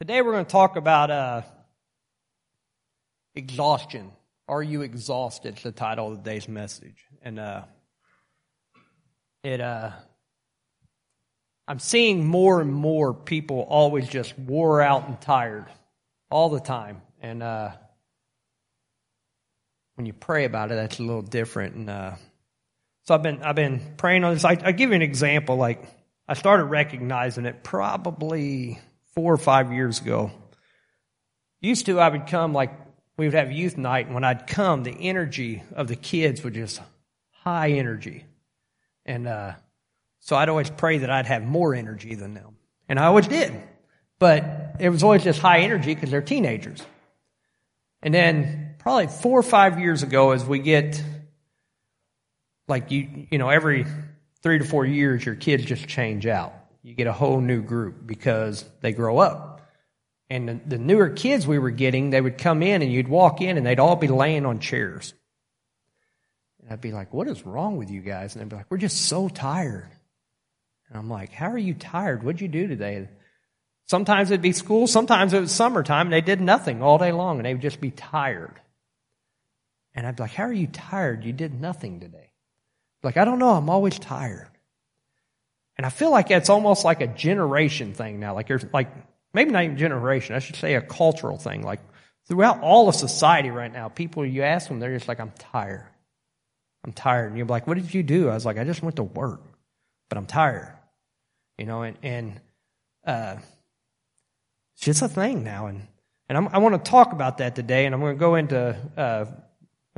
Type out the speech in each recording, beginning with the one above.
Today we're going to talk about uh, exhaustion. Are you exhausted? It's the title of today's message. And uh, it, uh, I'm seeing more and more people always just wore out and tired all the time. And uh, when you pray about it, that's a little different. And uh, so I've been I've been praying on this. I, I give you an example. Like I started recognizing it probably four or five years ago. Used to, I would come like we would have youth night, and when I'd come, the energy of the kids would just high energy. And uh, so I'd always pray that I'd have more energy than them. And I always did. But it was always just high energy because they're teenagers. And then probably four or five years ago, as we get like you, you know, every three to four years, your kids just change out you get a whole new group because they grow up. And the, the newer kids we were getting, they would come in and you'd walk in and they'd all be laying on chairs. And I'd be like, what is wrong with you guys? And they'd be like, we're just so tired. And I'm like, how are you tired? What'd you do today? Sometimes it'd be school, sometimes it was summertime, and they did nothing all day long, and they would just be tired. And I'd be like, How are you tired? You did nothing today. Like, I don't know, I'm always tired. And I feel like it's almost like a generation thing now. Like there's like maybe not even generation. I should say a cultural thing. Like throughout all of society right now, people you ask them, they're just like, I'm tired. I'm tired. And you're like, what did you do? I was like, I just went to work, but I'm tired. You know, and, and, uh, it's just a thing now. And, and I'm, i want to talk about that today. And I'm going to go into, uh,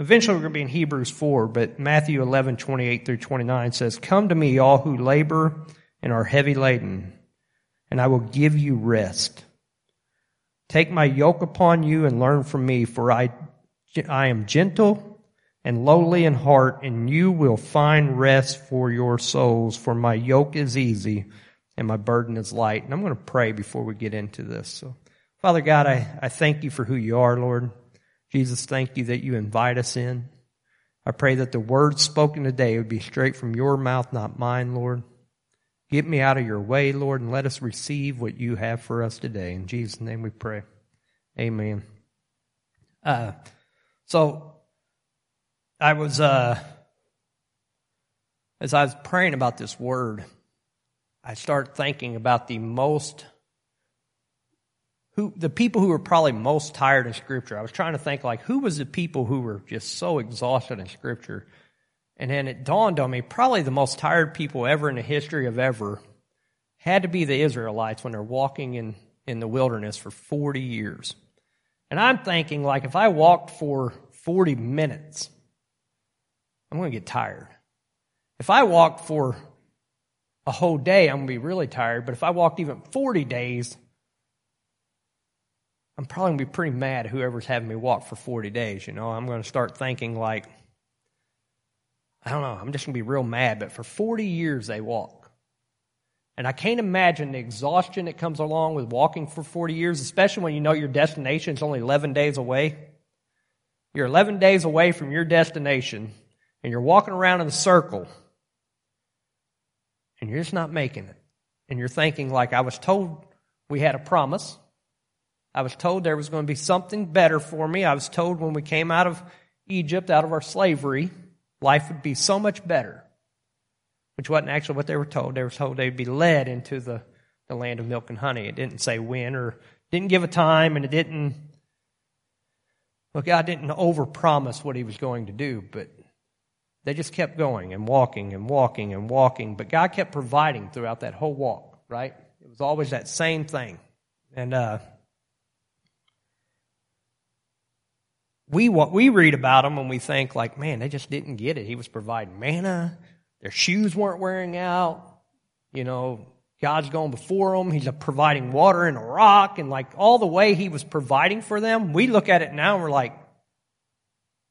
Eventually, we're going to be in Hebrews 4, but Matthew 11, 28 through 29 says, Come to me, all who labor and are heavy laden, and I will give you rest. Take my yoke upon you and learn from me, for I, I am gentle and lowly in heart, and you will find rest for your souls, for my yoke is easy and my burden is light. And I'm going to pray before we get into this. So, Father God, I, I thank you for who you are, Lord. Jesus, thank you that you invite us in. I pray that the words spoken today would be straight from your mouth, not mine, Lord. Get me out of your way, Lord, and let us receive what you have for us today. In Jesus' name we pray. Amen. Uh, so, I was, uh, as I was praying about this word, I started thinking about the most who the people who were probably most tired in scripture. I was trying to think like who was the people who were just so exhausted in scripture. And then it dawned on me probably the most tired people ever in the history of ever had to be the Israelites when they're walking in, in the wilderness for 40 years. And I'm thinking like if I walked for 40 minutes, I'm going to get tired. If I walked for a whole day, I'm going to be really tired. But if I walked even 40 days, I'm probably going to be pretty mad at whoever's having me walk for 40 days. You know, I'm going to start thinking like, I don't know, I'm just going to be real mad. But for 40 years, they walk. And I can't imagine the exhaustion that comes along with walking for 40 years, especially when you know your destination is only 11 days away. You're 11 days away from your destination, and you're walking around in a circle, and you're just not making it. And you're thinking, like, I was told we had a promise. I was told there was going to be something better for me. I was told when we came out of Egypt, out of our slavery, life would be so much better. Which wasn't actually what they were told. They were told they'd be led into the, the land of milk and honey. It didn't say when or didn't give a time and it didn't, well, God didn't overpromise what he was going to do, but they just kept going and walking and walking and walking. But God kept providing throughout that whole walk, right? It was always that same thing. And, uh, we what we read about them and we think like, man, they just didn't get it. He was providing manna. Their shoes weren't wearing out. You know, God's going before them. He's uh, providing water in a rock and like all the way he was providing for them. We look at it now and we're like,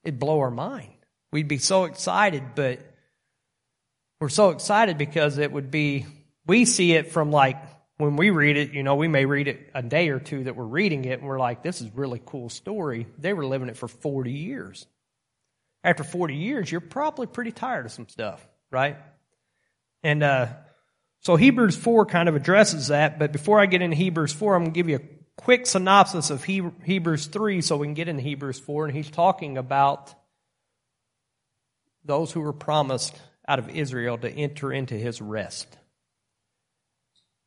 it'd blow our mind. We'd be so excited, but we're so excited because it would be, we see it from like when we read it, you know, we may read it a day or two that we're reading it and we're like, this is really cool story. They were living it for 40 years. After 40 years, you're probably pretty tired of some stuff, right? And uh, so Hebrews 4 kind of addresses that. But before I get into Hebrews 4, I'm going to give you a quick synopsis of Hebrews 3 so we can get into Hebrews 4, and he's talking about those who were promised out of Israel to enter into his rest.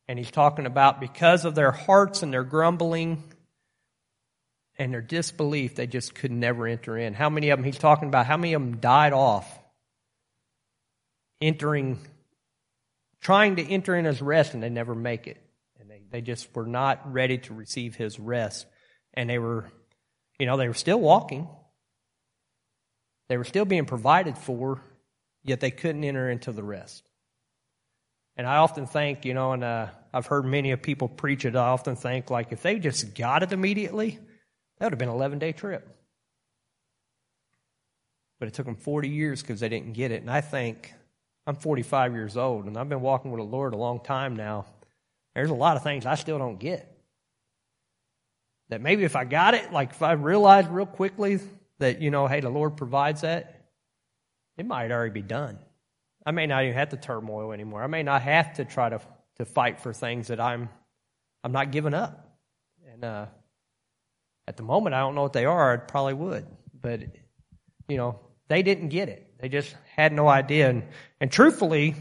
And he's talking about because of their hearts and their grumbling and their disbelief, they just could never enter in. How many of them, he's talking about how many of them died off entering, trying to enter in his rest and they never make it. And they, they just were not ready to receive his rest. And they were, you know, they were still walking. They were still being provided for, yet they couldn't enter into the rest. And I often think, you know, and uh, I've heard many of people preach it. I often think, like, if they just got it immediately, that would have been an 11 day trip. But it took them 40 years because they didn't get it. And I think I'm 45 years old and I've been walking with the Lord a long time now. There's a lot of things I still don't get. That maybe if I got it, like if I realized real quickly that, you know, hey, the Lord provides that, it might already be done. I may not even have to turmoil anymore. I may not have to try to to fight for things that I'm I'm not giving up. And uh, at the moment, I don't know what they are. I probably would, but you know, they didn't get it. They just had no idea. And, and truthfully,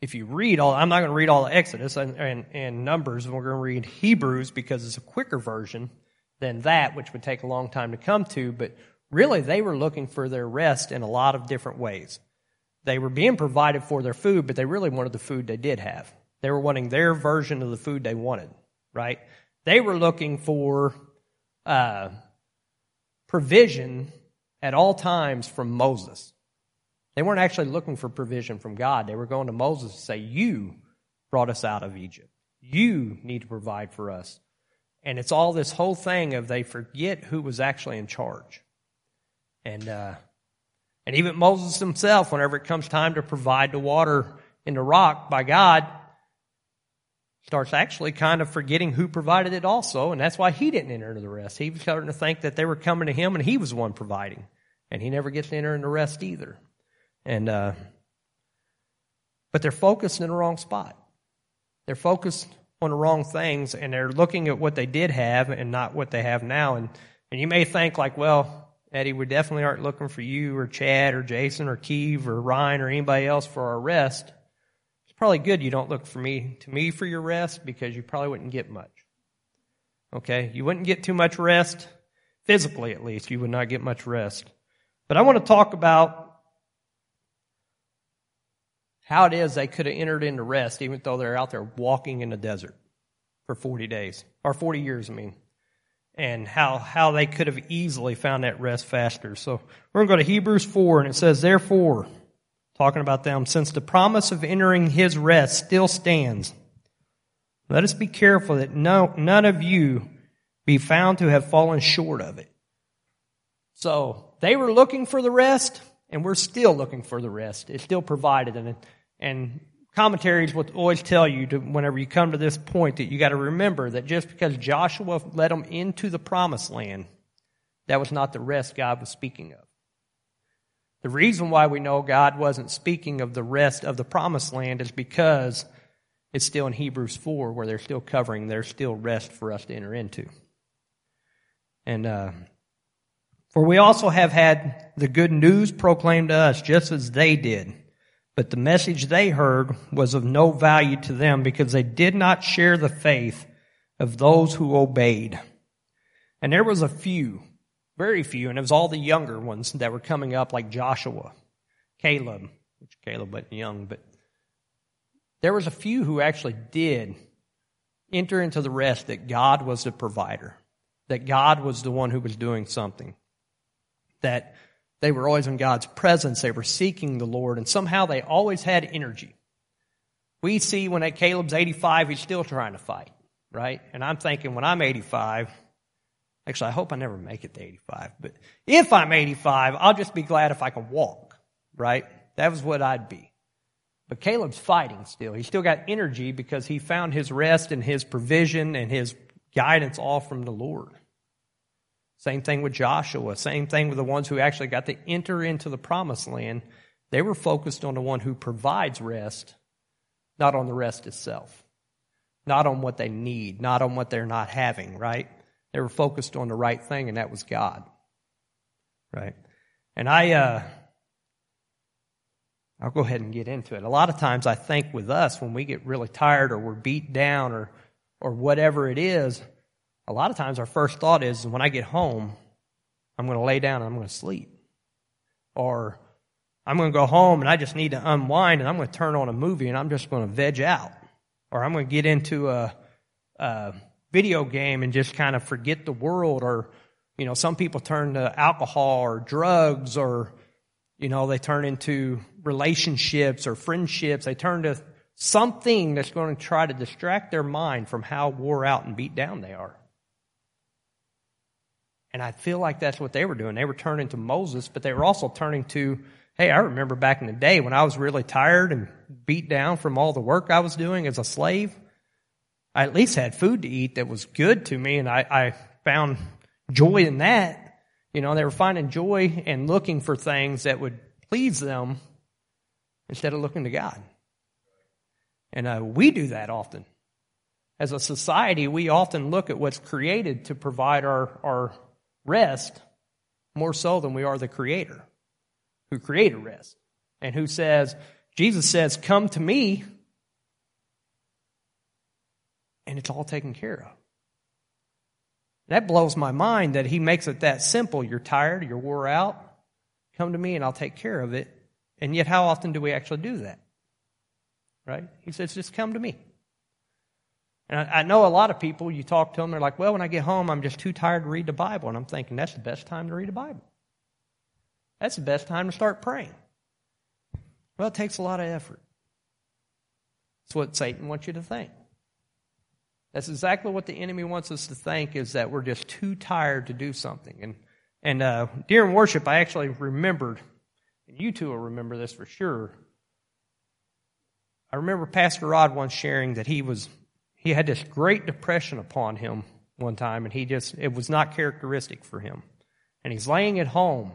if you read all, I'm not going to read all the Exodus and, and, and Numbers. We're going to read Hebrews because it's a quicker version than that, which would take a long time to come to. But really, they were looking for their rest in a lot of different ways. They were being provided for their food, but they really wanted the food they did have. They were wanting their version of the food they wanted, right? They were looking for uh, provision at all times from Moses. They weren't actually looking for provision from God. They were going to Moses to say, You brought us out of Egypt. You need to provide for us. And it's all this whole thing of they forget who was actually in charge. And uh, and even Moses himself, whenever it comes time to provide the water in the rock by God, starts actually kind of forgetting who provided it also, and that's why he didn't enter into the rest. He was starting to think that they were coming to him and he was one providing. And he never gets to enter into the rest either. And uh, but they're focused in the wrong spot. They're focused on the wrong things and they're looking at what they did have and not what they have now. And and you may think like, well, Eddie, we definitely aren't looking for you or Chad or Jason or Keeve or Ryan or anybody else for our rest. It's probably good you don't look for me to me for your rest because you probably wouldn't get much. Okay? You wouldn't get too much rest, physically at least, you would not get much rest. But I want to talk about how it is they could have entered into rest even though they're out there walking in the desert for 40 days, or 40 years, I mean and how, how they could have easily found that rest faster. So we're going to go to Hebrews 4 and it says, therefore, talking about them, since the promise of entering his rest still stands, let us be careful that no, none of you be found to have fallen short of it. So they were looking for the rest and we're still looking for the rest. It's still provided and, and commentaries will always tell you to, whenever you come to this point that you got to remember that just because Joshua led them into the promised land, that was not the rest God was speaking of. The reason why we know God wasn't speaking of the rest of the promised land is because it's still in Hebrews 4 where they're still covering, there's still rest for us to enter into. And, uh, for we also have had the good news proclaimed to us just as they did. But the message they heard was of no value to them because they did not share the faith of those who obeyed. And there was a few, very few, and it was all the younger ones that were coming up like Joshua, Caleb, which Caleb wasn't young, but there was a few who actually did enter into the rest that God was the provider, that God was the one who was doing something, that they were always in God's presence. They were seeking the Lord, and somehow they always had energy. We see when Caleb's 85, he's still trying to fight, right? And I'm thinking when I'm 85, actually, I hope I never make it to 85, but if I'm 85, I'll just be glad if I can walk, right? That was what I'd be. But Caleb's fighting still. He's still got energy because he found his rest and his provision and his guidance all from the Lord. Same thing with Joshua. Same thing with the ones who actually got to enter into the promised land. They were focused on the one who provides rest, not on the rest itself. not on what they need, not on what they're not having, right? They were focused on the right thing, and that was God. Right? And I, uh, I'll go ahead and get into it. A lot of times I think with us, when we get really tired or we're beat down or, or whatever it is, a lot of times our first thought is when I get home, I'm going to lay down and I'm going to sleep. Or I'm going to go home and I just need to unwind and I'm going to turn on a movie and I'm just going to veg out. Or I'm going to get into a, a video game and just kind of forget the world. Or, you know, some people turn to alcohol or drugs or, you know, they turn into relationships or friendships. They turn to something that's going to try to distract their mind from how wore out and beat down they are. And I feel like that's what they were doing. They were turning to Moses, but they were also turning to, hey, I remember back in the day when I was really tired and beat down from all the work I was doing as a slave. I at least had food to eat that was good to me, and I, I found joy in that. You know, they were finding joy and looking for things that would please them instead of looking to God. And uh, we do that often. As a society, we often look at what's created to provide our, our rest more so than we are the Creator who created rest and who says, Jesus says, Come to me, and it's all taken care of. That blows my mind that he makes it that simple. You're tired, you're wore out, come to me and I'll take care of it. And yet, how often do we actually do that? Right? He says, just come to me. And I, I, know a lot of people, you talk to them, they're like, well, when I get home, I'm just too tired to read the Bible. And I'm thinking, that's the best time to read the Bible. That's the best time to start praying. Well, it takes a lot of effort. That's what Satan wants you to think. That's exactly what the enemy wants us to think is that we're just too tired to do something. And, and uh, during worship, I actually remembered, and you two will remember this for sure. I remember Pastor Rod once sharing that he was he had this great depression upon him one time, and he just, it was not characteristic for him. And he's laying at home,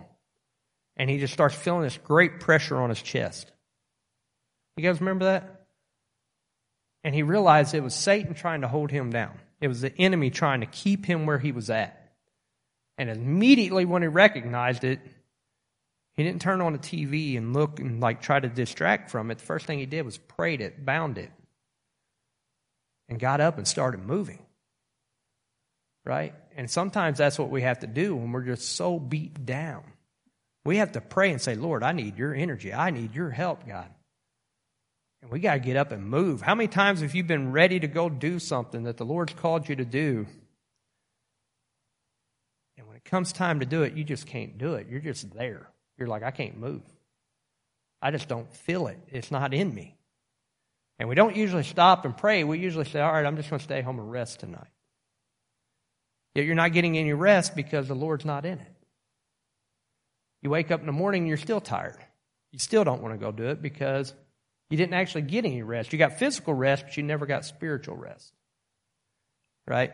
and he just starts feeling this great pressure on his chest. You guys remember that? And he realized it was Satan trying to hold him down. It was the enemy trying to keep him where he was at. And immediately when he recognized it, he didn't turn on the TV and look and like try to distract from it. The first thing he did was prayed it, bound it, and got up and started moving. Right? And sometimes that's what we have to do when we're just so beat down. We have to pray and say, Lord, I need your energy. I need your help, God. And we got to get up and move. How many times have you been ready to go do something that the Lord's called you to do? And when it comes time to do it, you just can't do it. You're just there. You're like, I can't move. I just don't feel it. It's not in me. And we don't usually stop and pray. We usually say, all right, I'm just going to stay home and rest tonight. Yet you're not getting any rest because the Lord's not in it. You wake up in the morning and you're still tired. You still don't want to go do it because you didn't actually get any rest. You got physical rest, but you never got spiritual rest. Right?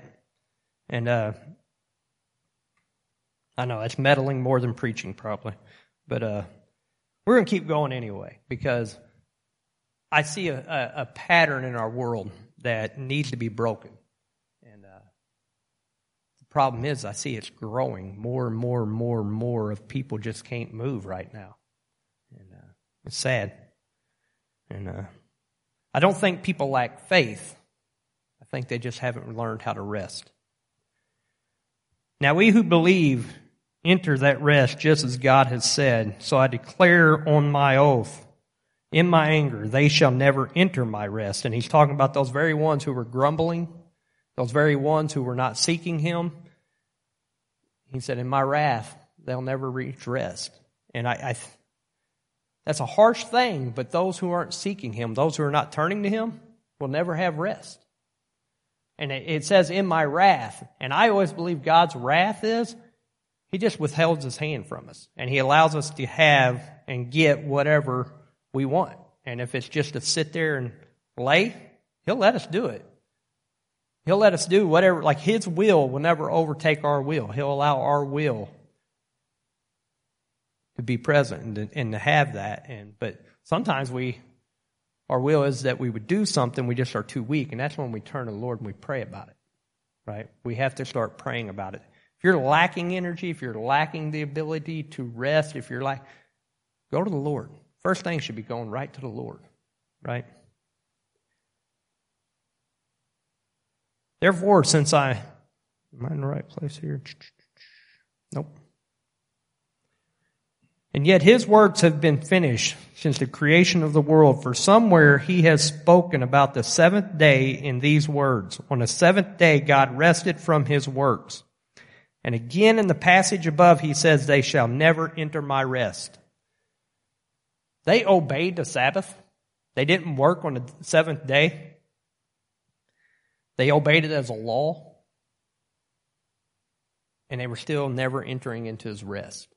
And uh, I know that's meddling more than preaching, probably. But uh, we're going to keep going anyway because I see a, a, a, pattern in our world that needs to be broken. And uh, the problem is, I see it's growing. More and more and more and more of people just can't move right now. And uh, it's sad. And uh, I don't think people lack faith. I think they just haven't learned how to rest. Now, we who believe enter that rest just as God has said. So I declare on my oath in my anger, they shall never enter my rest. And he's talking about those very ones who were grumbling, those very ones who were not seeking him. He said, in my wrath, they'll never reach rest. And I, I that's a harsh thing, but those who aren't seeking him, those who are not turning to him, will never have rest. And it says, in my wrath. And I always believe God's wrath is, he just withholds his hand from us. And he allows us to have and get whatever we want. And if it's just to sit there and lay, He'll let us do it. He'll let us do whatever, like His will will never overtake our will. He'll allow our will to be present and to, and to have that. And, but sometimes we, Our will is that we would do something, we just are too weak, and that's when we turn to the Lord and we pray about it. Right? We have to start praying about it. If you're lacking energy, if you're lacking the ability to rest, if you're like, go to the Lord. First thing should be going right to the Lord. Right? Therefore, since I, am I in the right place here? Nope. And yet his works have been finished since the creation of the world. For somewhere he has spoken about the seventh day in these words. On the seventh day God rested from his works. And again in the passage above he says, they shall never enter my rest. They obeyed the Sabbath. They didn't work on the seventh day. They obeyed it as a law. And they were still never entering into his rest.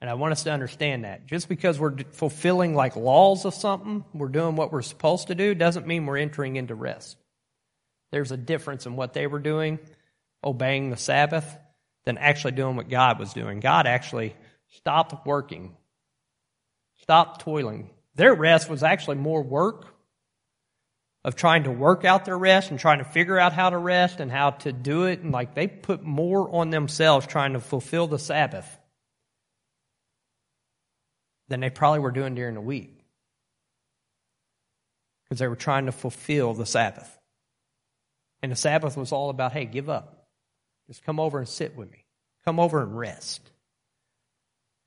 And I want us to understand that. Just because we're fulfilling like laws of something, we're doing what we're supposed to do, doesn't mean we're entering into rest. There's a difference in what they were doing, obeying the Sabbath, than actually doing what God was doing. God actually stopped working, stopped toiling. Their rest was actually more work of trying to work out their rest and trying to figure out how to rest and how to do it. And like they put more on themselves trying to fulfill the Sabbath than they probably were doing during the week. Because they were trying to fulfill the Sabbath. And the Sabbath was all about, hey, give up. Just come over and sit with me. Come over and rest.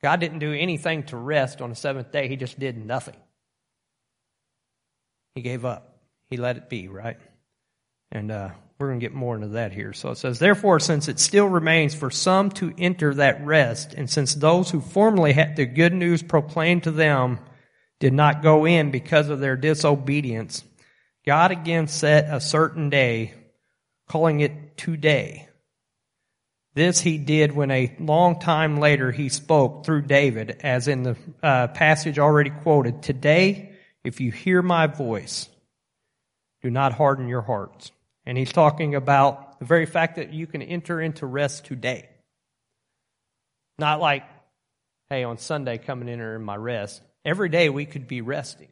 God didn't do anything to rest on the seventh day, He just did nothing. He gave up. He let it be, right? And uh, we're going to get more into that here. So it says, Therefore, since it still remains for some to enter that rest, and since those who formerly had the good news proclaimed to them did not go in because of their disobedience, God again set a certain day, calling it today. This he did when a long time later he spoke through David, as in the uh, passage already quoted. Today, if you hear my voice, do not harden your hearts. And he's talking about the very fact that you can enter into rest today. Not like, hey, on Sunday, come and enter in my rest. Every day we could be resting.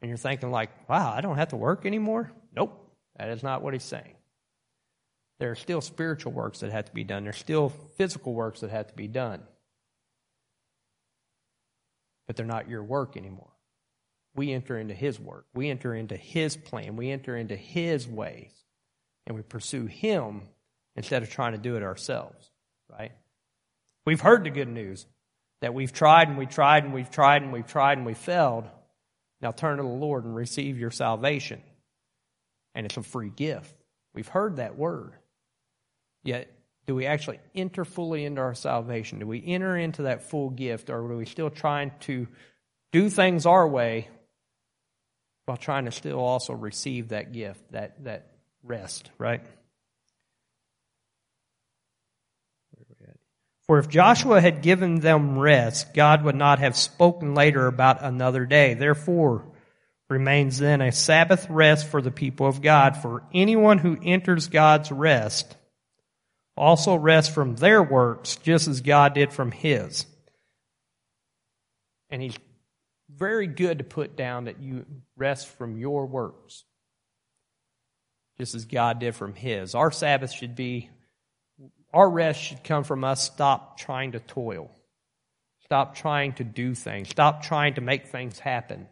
And you're thinking, like, wow, I don't have to work anymore? Nope. That is not what he's saying. There are still spiritual works that have to be done. There's still physical works that have to be done. But they're not your work anymore we enter into His work. We enter into His plan. We enter into His ways. And we pursue Him instead of trying to do it ourselves, right? We've heard the good news that we've tried and we've tried and we've tried and we've tried and we failed. Now turn to the Lord and receive your salvation. And it's a free gift. We've heard that word. Yet, do we actually enter fully into our salvation? Do we enter into that full gift, or are we still trying to do things our way while trying to still also receive that gift, that, that rest, right? For if Joshua had given them rest, God would not have spoken later about another day. Therefore, remains then a Sabbath rest for the people of God. For anyone who enters God's rest also rest from their works, just as God did from his. And he's very good to put down that you rest from your works, just as God did from His. Our Sabbath should be, our rest should come from us stop trying to toil, stop trying to do things, stop trying to make things happen.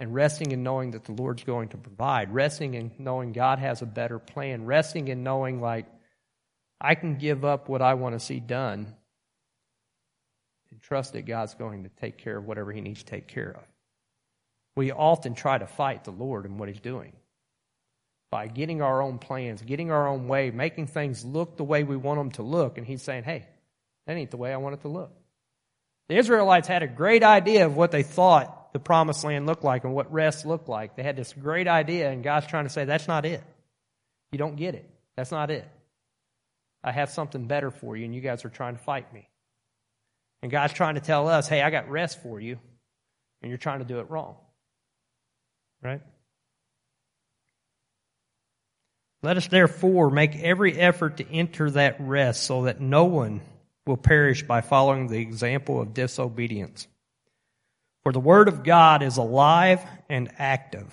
And resting in knowing that the Lord's going to provide, resting in knowing God has a better plan, resting in knowing, like, I can give up what I want to see done and trust that God's going to take care of whatever He needs to take care of. We often try to fight the Lord and what He's doing by getting our own plans, getting our own way, making things look the way we want them to look. And He's saying, hey, that ain't the way I want it to look. The Israelites had a great idea of what they thought the promised land looked like and what rest looked like. They had this great idea, and God's trying to say, that's not it. You don't get it. That's not it. I have something better for you, and you guys are trying to fight me. And God's trying to tell us, hey, I got rest for you, and you're trying to do it wrong. Right? Let us therefore make every effort to enter that rest so that no one will perish by following the example of disobedience. For the word of God is alive and active.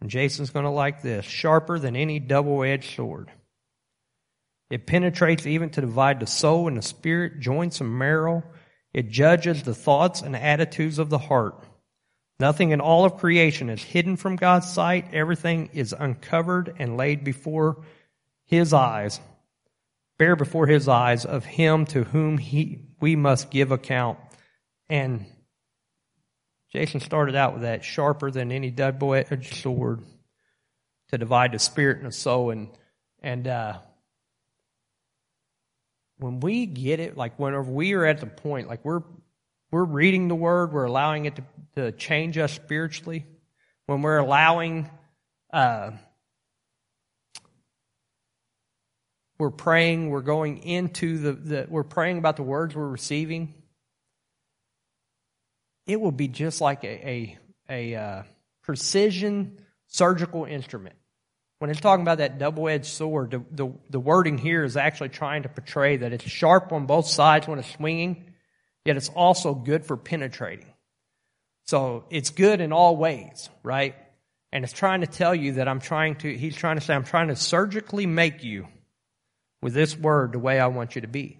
And Jason's going to like this sharper than any double edged sword. It penetrates even to divide the soul and the spirit, joints and marrow. It judges the thoughts and attitudes of the heart. Nothing in all of creation is hidden from God's sight. Everything is uncovered and laid before his eyes, bare before his eyes of him to whom he, we must give account. And Jason started out with that sharper than any double-edged sword to divide the spirit and the soul. And, and, uh, when we get it, like whenever we are at the point, like we're we're reading the word, we're allowing it to, to change us spiritually. When we're allowing, uh, we're praying, we're going into the, the, we're praying about the words we're receiving. It will be just like a, a, a uh, precision surgical instrument. When it's talking about that double edged sword, the, the, the, wording here is actually trying to portray that it's sharp on both sides when it's swinging, yet it's also good for penetrating. So it's good in all ways, right? And it's trying to tell you that I'm trying to, he's trying to say, I'm trying to surgically make you with this word the way I want you to be.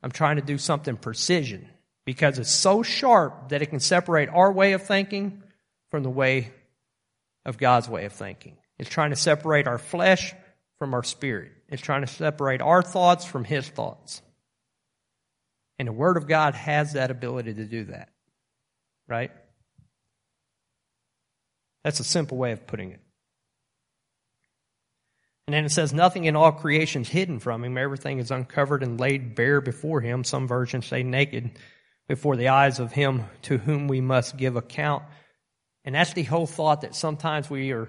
I'm trying to do something precision because it's so sharp that it can separate our way of thinking from the way of God's way of thinking. It's trying to separate our flesh from our spirit. It's trying to separate our thoughts from His thoughts. And the Word of God has that ability to do that. Right? That's a simple way of putting it. And then it says, Nothing in all creation is hidden from him. Everything is uncovered and laid bare before him. Some versions say naked before the eyes of him to whom we must give account. And that's the whole thought that sometimes we are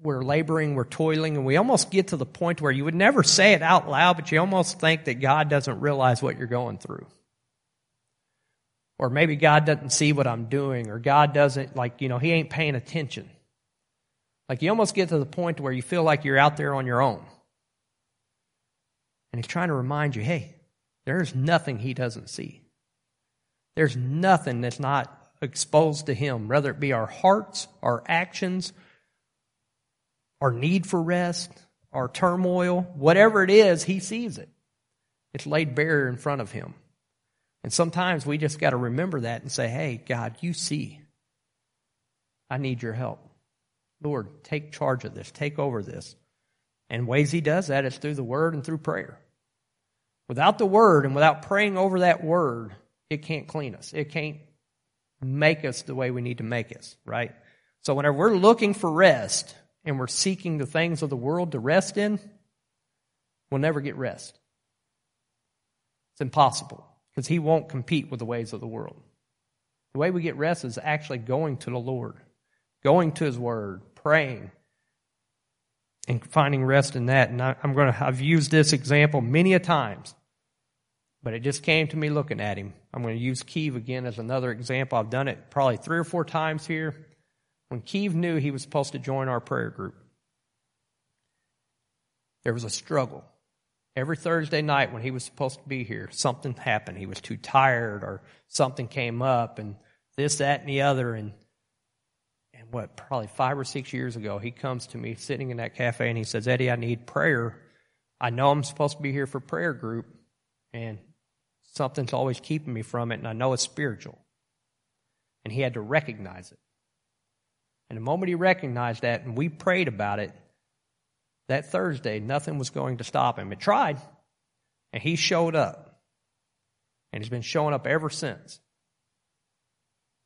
we're laboring, we're toiling, and we almost get to the point where you would never say it out loud, but you almost think that God doesn't realize what you're going through. Or maybe God doesn't see what I'm doing, or God doesn't, like, you know, He ain't paying attention. Like, you almost get to the point where you feel like you're out there on your own. And He's trying to remind you hey, there's nothing He doesn't see. There's nothing that's not exposed to Him, whether it be our hearts, our actions, our need for rest, our turmoil, whatever it is, He sees it. It's laid bare in front of Him. And sometimes we just got to remember that and say, hey, God, you see. I need your help. Lord, take charge of this, take over this. And ways He does that is through the Word and through prayer. Without the Word and without praying over that Word, it can't clean us. It can't make us the way we need to make us, right? So whenever we're looking for rest and we're seeking the things of the world to rest in, we'll never get rest. It's impossible because He won't compete with the ways of the world. The way we get rest is actually going to the Lord, going to His Word, praying, and finding rest in that. And I, am going to, I've used this example many a times but it just came to me looking at him. I'm going to use Keeve again as another example. I've done it probably three or four times here. When Keeve knew he was supposed to join our prayer group, there was a struggle. Every Thursday night when he was supposed to be here, something happened. He was too tired or something came up and this, that, and the other. And, and what, probably five or six years ago, he comes to me sitting in that cafe and he says, Eddie, I need prayer. I know I'm supposed to be here for prayer group. And Something's always keeping me from it, and I know it's spiritual. And he had to recognize it. And the moment he recognized that, and we prayed about it, that Thursday, nothing was going to stop him. It tried, and he showed up. And he's been showing up ever since.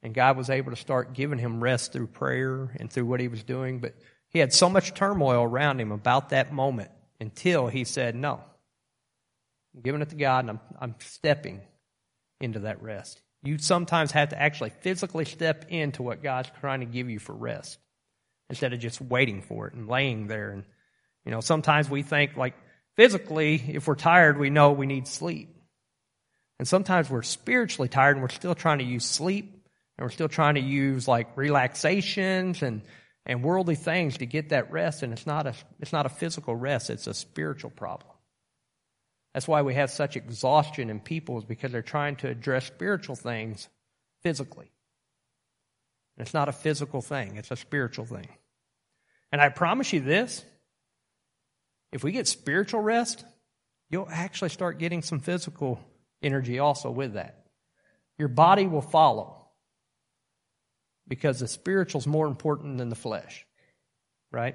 And God was able to start giving him rest through prayer and through what he was doing. But he had so much turmoil around him about that moment until he said, No, I'm giving it to God and I'm, I'm stepping into that rest. You sometimes have to actually physically step into what God's trying to give you for rest instead of just waiting for it and laying there. And, you know, sometimes we think like physically, if we're tired, we know we need sleep. And sometimes we're spiritually tired and we're still trying to use sleep and we're still trying to use like relaxations and, and worldly things to get that rest. And it's not a, it's not a physical rest. It's a spiritual problem. That's why we have such exhaustion in people is because they're trying to address spiritual things physically. It's not a physical thing, it's a spiritual thing. And I promise you this if we get spiritual rest, you'll actually start getting some physical energy also with that. Your body will follow because the spiritual is more important than the flesh, right?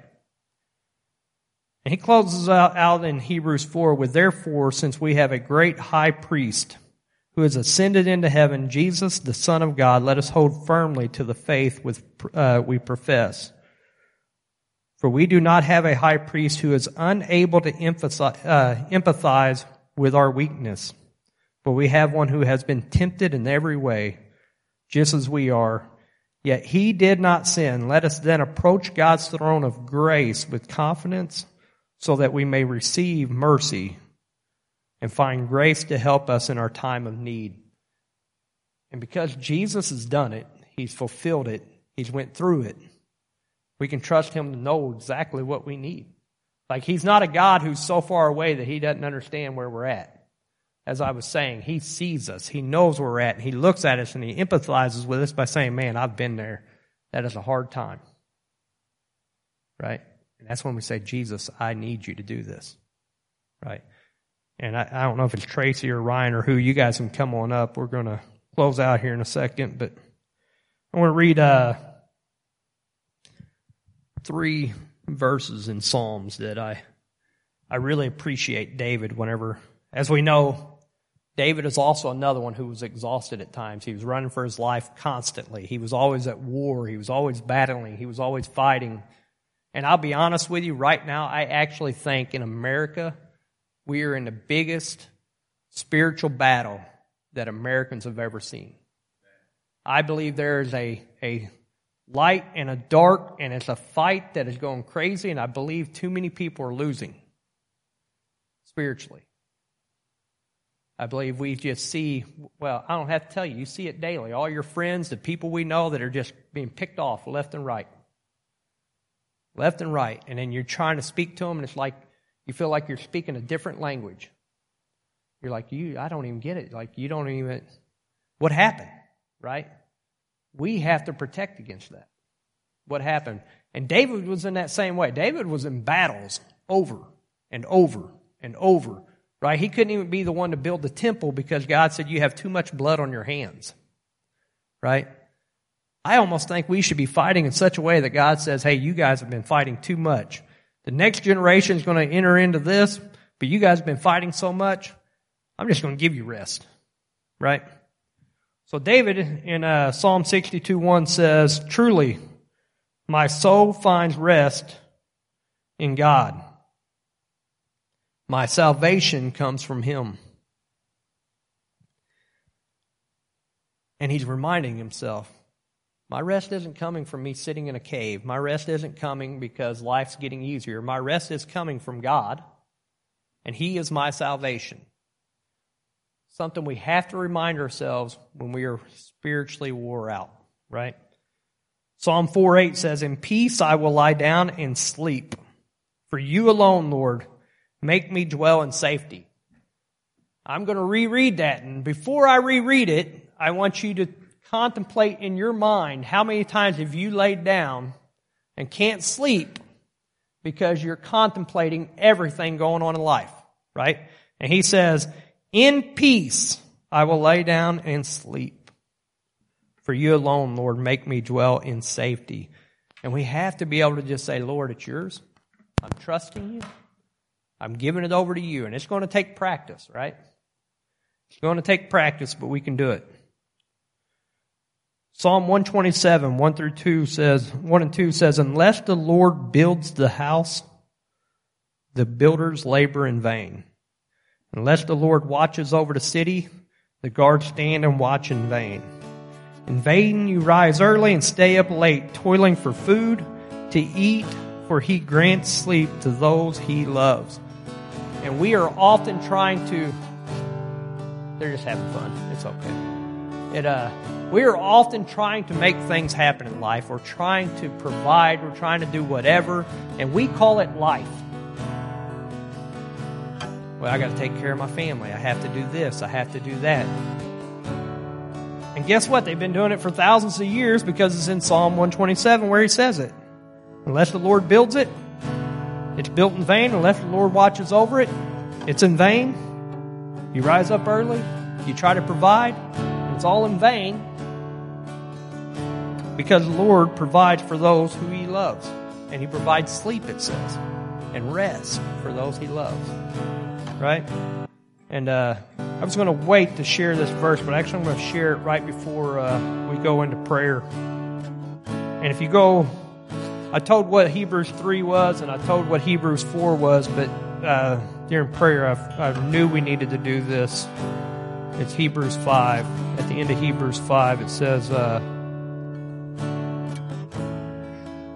And he closes out, out in Hebrews 4 with, Therefore, since we have a great high priest who has ascended into heaven, Jesus, the Son of God, let us hold firmly to the faith with, uh, we profess. For we do not have a high priest who is unable to uh, empathize with our weakness, but we have one who has been tempted in every way, just as we are. Yet he did not sin. Let us then approach God's throne of grace with confidence so that we may receive mercy and find grace to help us in our time of need. And because Jesus has done it, he's fulfilled it, he's went through it. We can trust him to know exactly what we need. Like he's not a God who's so far away that he doesn't understand where we're at. As I was saying, he sees us. He knows where we're at. And he looks at us and he empathizes with us by saying, man, I've been there. That is a hard time. Right? And that's when we say, Jesus, I need you to do this. Right? And I, I don't know if it's Tracy or Ryan or who. You guys can come on up. We're going to close out here in a second. But I want to read uh, three verses in Psalms that I, I really appreciate David whenever, as we know, David is also another one who was exhausted at times. He was running for his life constantly. He was always at war. He was always battling. He was always fighting. And I'll be honest with you, right now, I actually think in America, we are in the biggest spiritual battle that Americans have ever seen. I believe there is a, a light and a dark, and it's a fight that is going crazy, and I believe too many people are losing spiritually. I believe we just see, well, I don't have to tell you, you see it daily. All your friends, the people we know that are just being picked off left and right left and right, and then you're trying to speak to them, and it's like you feel like you're speaking a different language. You're like, you, I don't even get it. Like, you don't even, what happened, right? We have to protect against that. What happened? And David was in that same way. David was in battles over and over and over, right? He couldn't even be the one to build the temple because God said, You have too much blood on your hands, right? I almost think we should be fighting in such a way that God says, hey, you guys have been fighting too much. The next generation is going to enter into this, but you guys have been fighting so much, I'm just going to give you rest. Right? So David in uh, Psalm 62 1 says, Truly, my soul finds rest in God. My salvation comes from Him. And he's reminding himself, my rest isn't coming from me sitting in a cave. My rest isn't coming because life's getting easier. My rest is coming from God, and He is my salvation. Something we have to remind ourselves when we are spiritually wore out, right? Psalm 4 8 says, In peace I will lie down and sleep. For you alone, Lord, make me dwell in safety. I'm going to reread that, and before I reread it, I want you to contemplate in your mind how many times have you laid down and can't sleep because you're contemplating everything going on in life, right? And he says, in peace I will lay down and sleep. For you alone, Lord, make me dwell in safety. And we have to be able to just say, Lord, it's yours. I'm trusting you. I'm giving it over to you. And it's going to take practice, right? It's going to take practice, but we can do it. Psalm 127, 1 through 2 says, 1 and 2 says, Unless the Lord builds the house, the builders labor in vain. Unless the Lord watches over the city, the guards stand and watch in vain. In vain you rise early and stay up late, toiling for food to eat, for he grants sleep to those he loves. And we are often trying to, they're just having fun. It's okay. It, uh, we are often trying to make things happen in life. We're trying to provide. We're trying to do whatever. And we call it life. Well, I got to take care of my family. I have to do this. I have to do that. And guess what? They've been doing it for thousands of years because it's in Psalm 127 where he says it. Unless the Lord builds it, it's built in vain. Unless the Lord watches over it, it's in vain. You rise up early, you try to provide, it's all in vain because the Lord provides for those who He loves. And He provides sleep, it says, and rest for those He loves. Right? And uh, I was going to wait to share this verse, but actually I'm going to share it right before uh, we go into prayer. And if you go, I told what Hebrews 3 was, and I told what Hebrews 4 was, but uh, during prayer I, I knew we needed to do this. It's Hebrews 5. At the end of Hebrews 5, it says, uh,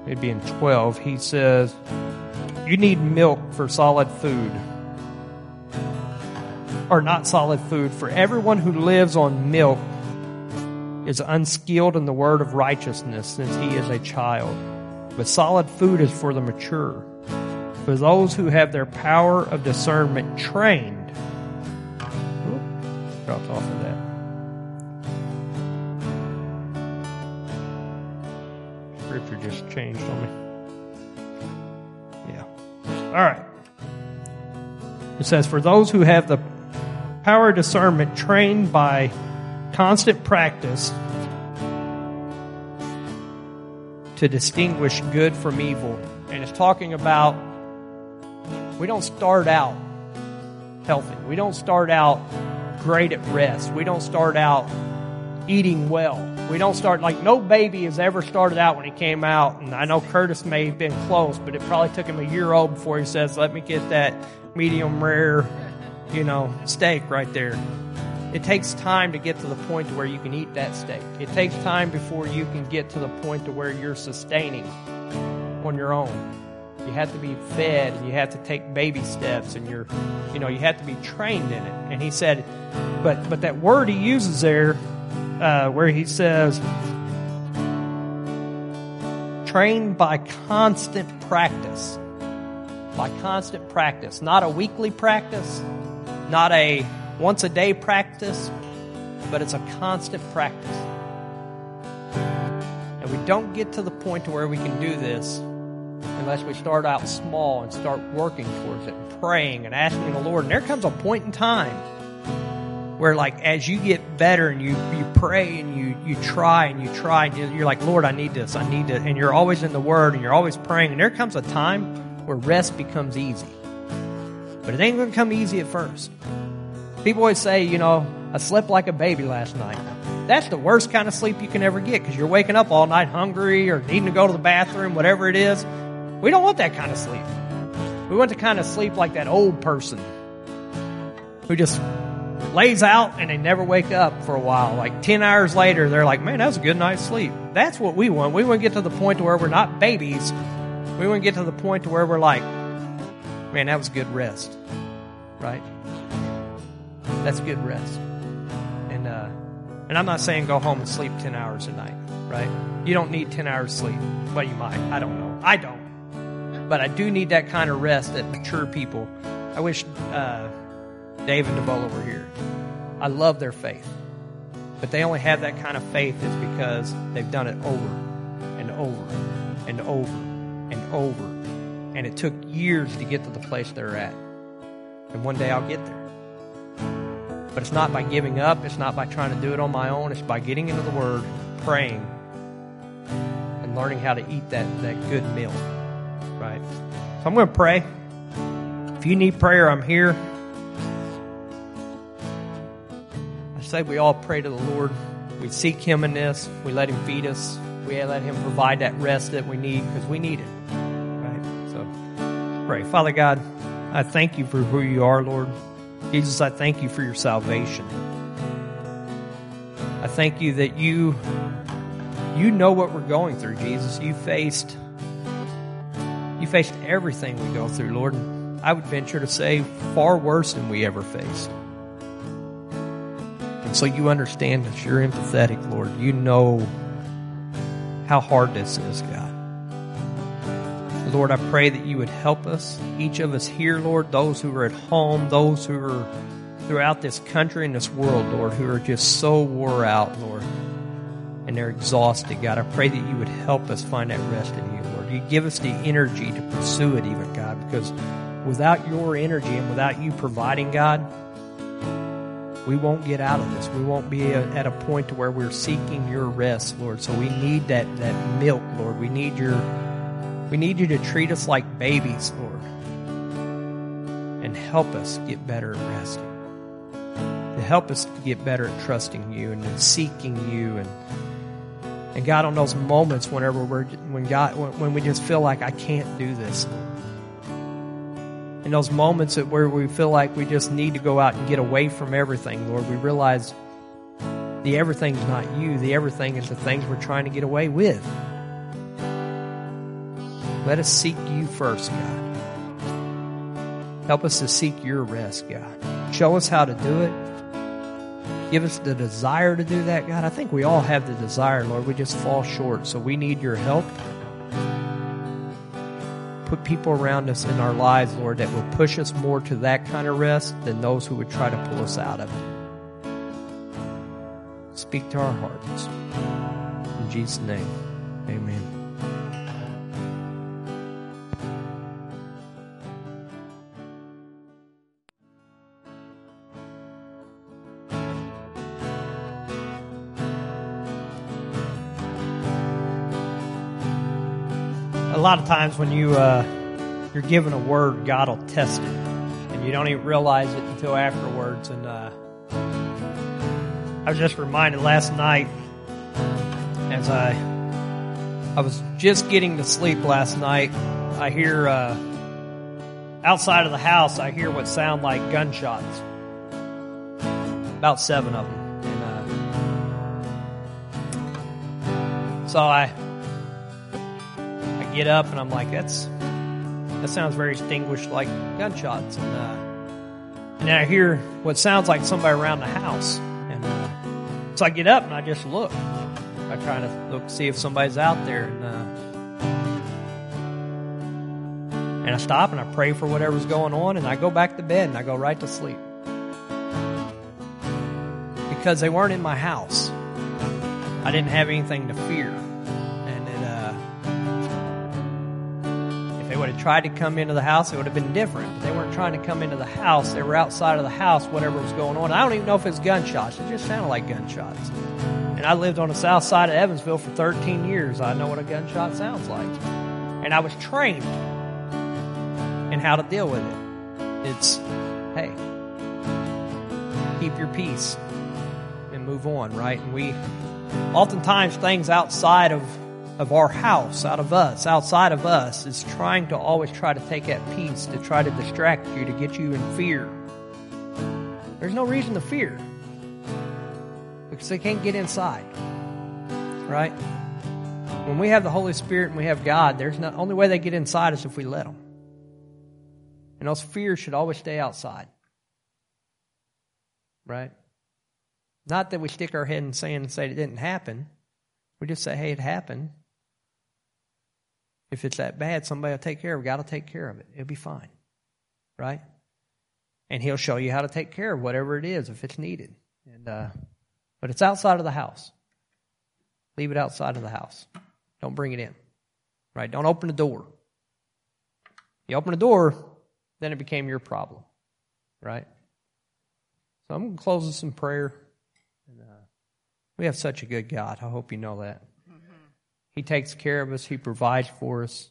in 12, he says, You need milk for solid food. Or not solid food, for everyone who lives on milk is unskilled in the word of righteousness since he is a child. But solid food is for the mature, for those who have their power of discernment trained dropped off of that. Scripture just changed on me. Yeah. All right. It says, For those who have the power of discernment trained by constant practice to distinguish good from evil. And it's talking about we don't start out healthy. We don't start out great at rest. We don't start out eating well. We don't start like no baby has ever started out when he came out. And I know Curtis may have been close, but it probably took him a year old before he says, "Let me get that medium rare, you know, steak right there." It takes time to get to the point to where you can eat that steak. It takes time before you can get to the point to where you're sustaining on your own. You have to be fed and you have to take baby steps and you're, you know, you have to be trained in it. And he said, but, but that word he uses there, uh, where he says, trained by constant practice. By constant practice. Not a weekly practice, not a once a day practice, but it's a constant practice. And we don't get to the point to where we can do this unless we start out small and start working towards it and praying and asking the Lord. And there comes a point in time where like as you get better and you, you pray and you, you try and you try and you're like, Lord, I need this, I need to and you're always in the word and you're always praying and there comes a time where rest becomes easy. But it ain't gonna come easy at first. People always say, you know, I slept like a baby last night. That's the worst kind of sleep you can ever get because you're waking up all night hungry or needing to go to the bathroom, whatever it is. We don't want that kind of sleep. We want the kind of sleep like that old person who just lays out and they never wake up for a while. Like 10 hours later, they're like, man, that was a good night's sleep. That's what we want. We want to get to the point to where we're not babies. We want to get to the point to where we're like, man, that was good rest. Right? That's good rest. And, uh, and I'm not saying go home and sleep 10 hours a night, right? You don't need 10 hours sleep. Well, you might. I don't know. I don't but I do need that kind of rest that mature people. I wish uh, Dave and Debola were here. I love their faith, but they only have that kind of faith is because they've done it over and over and over and over, and it took years to get to the place they're at. And one day I'll get there. But it's not by giving up. It's not by trying to do it on my own. It's by getting into the Word, praying, and learning how to eat that, that good meal. Right. So I'm going to pray. If you need prayer, I'm here. I say we all pray to the Lord. We seek Him in this. We let Him feed us. We let Him provide that rest that we need because we need it. Right? So pray. Father God, I thank you for who you are, Lord. Jesus, I thank you for your salvation. I thank you that you you know what we're going through, Jesus. You faced you faced everything we go through, Lord. I would venture to say far worse than we ever faced. And so you understand us. You're empathetic, Lord. You know how hard this is, God. Lord, I pray that you would help us, each of us here, Lord, those who are at home, those who are throughout this country and this world, Lord, who are just so wore out, Lord, and they're exhausted, God. I pray that you would help us find that rest in you, Lord. You give us the energy to pursue it, even, God, because without your energy and without you providing, God, we won't get out of this. We won't be at a point to where we're seeking your rest, Lord. So we need that, that milk, Lord. We need your we need you to treat us like babies, Lord, and help us get better at resting. To help us get better at trusting you and seeking you and and God, on those moments whenever we're when God when we just feel like I can't do this, Lord. In those moments where we feel like we just need to go out and get away from everything, Lord, we realize the everything's not you. The everything is the things we're trying to get away with. Let us seek you first, God. Help us to seek your rest, God. Show us how to do it. Give us the desire to do that, God. I think we all have the desire, Lord. We just fall short, so we need your help. Put people around us in our lives, Lord, that will push us more to that kind of rest than those who would try to pull us out of it. Speak to our hearts. In Jesus' name, amen. Lot of times when you uh, you're given a word, God will test it, and you don't even realize it until afterwards. And uh, I was just reminded last night as I I was just getting to sleep last night. I hear uh, outside of the house. I hear what sound like gunshots. About seven of them. And, uh, so I get up and I'm like, that's that sounds very distinguished like gunshots. And, uh, and I hear what sounds like somebody around the house. And uh, so I get up and I just look. I try to look see if somebody's out there. And, uh, and I stop and I pray for whatever's going on and I go back to bed and I go right to sleep. Because they weren't in my house. I didn't have anything to fear. Would have tried to come into the house, it would have been different. But they weren't trying to come into the house. They were outside of the house, whatever was going on. I don't even know if it's gunshots. It just sounded like gunshots. And I lived on the south side of Evansville for 13 years. I know what a gunshot sounds like. And I was trained in how to deal with it. It's, hey, keep your peace and move on, right? And we, oftentimes things outside of of our house, out of us, outside of us, is trying to always try to take that peace, to try to distract you, to get you in fear. There's no reason to fear because they can't get inside, right? When we have the Holy Spirit and we have God, there's no only way they get inside is if we let them. And those fears should always stay outside, right? Not that we stick our head in sand and say it didn't happen. We just say, hey, it happened. If it's that bad, somebody will take care of it. God will take care of it. It'll be fine. Right? And He'll show you how to take care of whatever it is if it's needed. And uh, but it's outside of the house. Leave it outside of the house. Don't bring it in. Right? Don't open the door. You open the door, then it became your problem. Right? So I'm going to close this in prayer. And, uh, we have such a good God. I hope you know that. He takes care of us, He provides for us.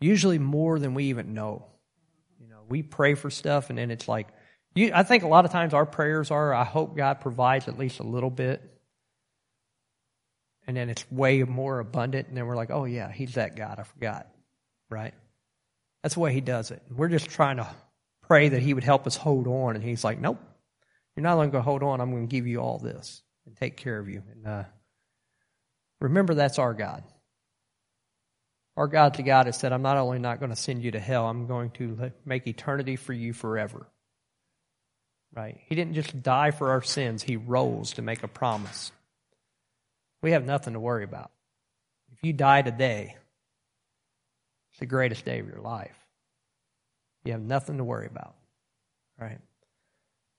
Usually more than we even know. You know, we pray for stuff and then it's like, you, I think a lot of times our prayers are, I hope God provides at least a little bit. And then it's way more abundant. And then we're like, oh, yeah, He's that God. I forgot. Right? That's the way He does it. We're just trying to pray that He would help us hold on. And He's like, nope, you're not only going to hold on, I'm going to give you all this and take care of you. And, uh, Remember, that's our God. Our God, a God that said, I'm not only not going to send you to hell, I'm going to make eternity for you forever. Right? He didn't just die for our sins, He rose to make a promise. We have nothing to worry about. If you die today, it's the greatest day of your life. You have nothing to worry about. Right?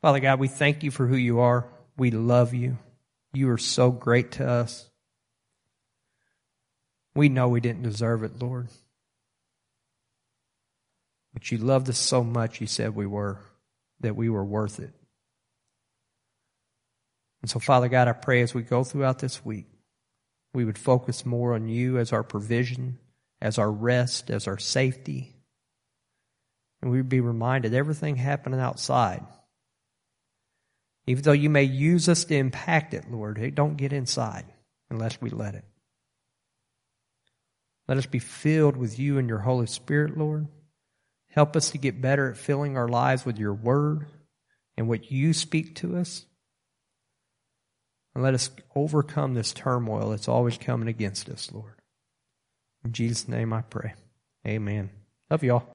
Father God, we thank you for who you are. We love you. You are so great to us. We know we didn't deserve it, Lord. But you loved us so much, you said we were, that we were worth it. And so, Father God, I pray as we go throughout this week, we would focus more on you as our provision, as our rest, as our safety. And we'd be reminded everything happening outside. Even though you may use us to impact it, Lord, it don't get inside unless we let it. Let us be filled with you and your Holy Spirit, Lord. Help us to get better at filling our lives with your word and what you speak to us. And let us overcome this turmoil that's always coming against us, Lord. In Jesus' name I pray. Amen. Love y'all.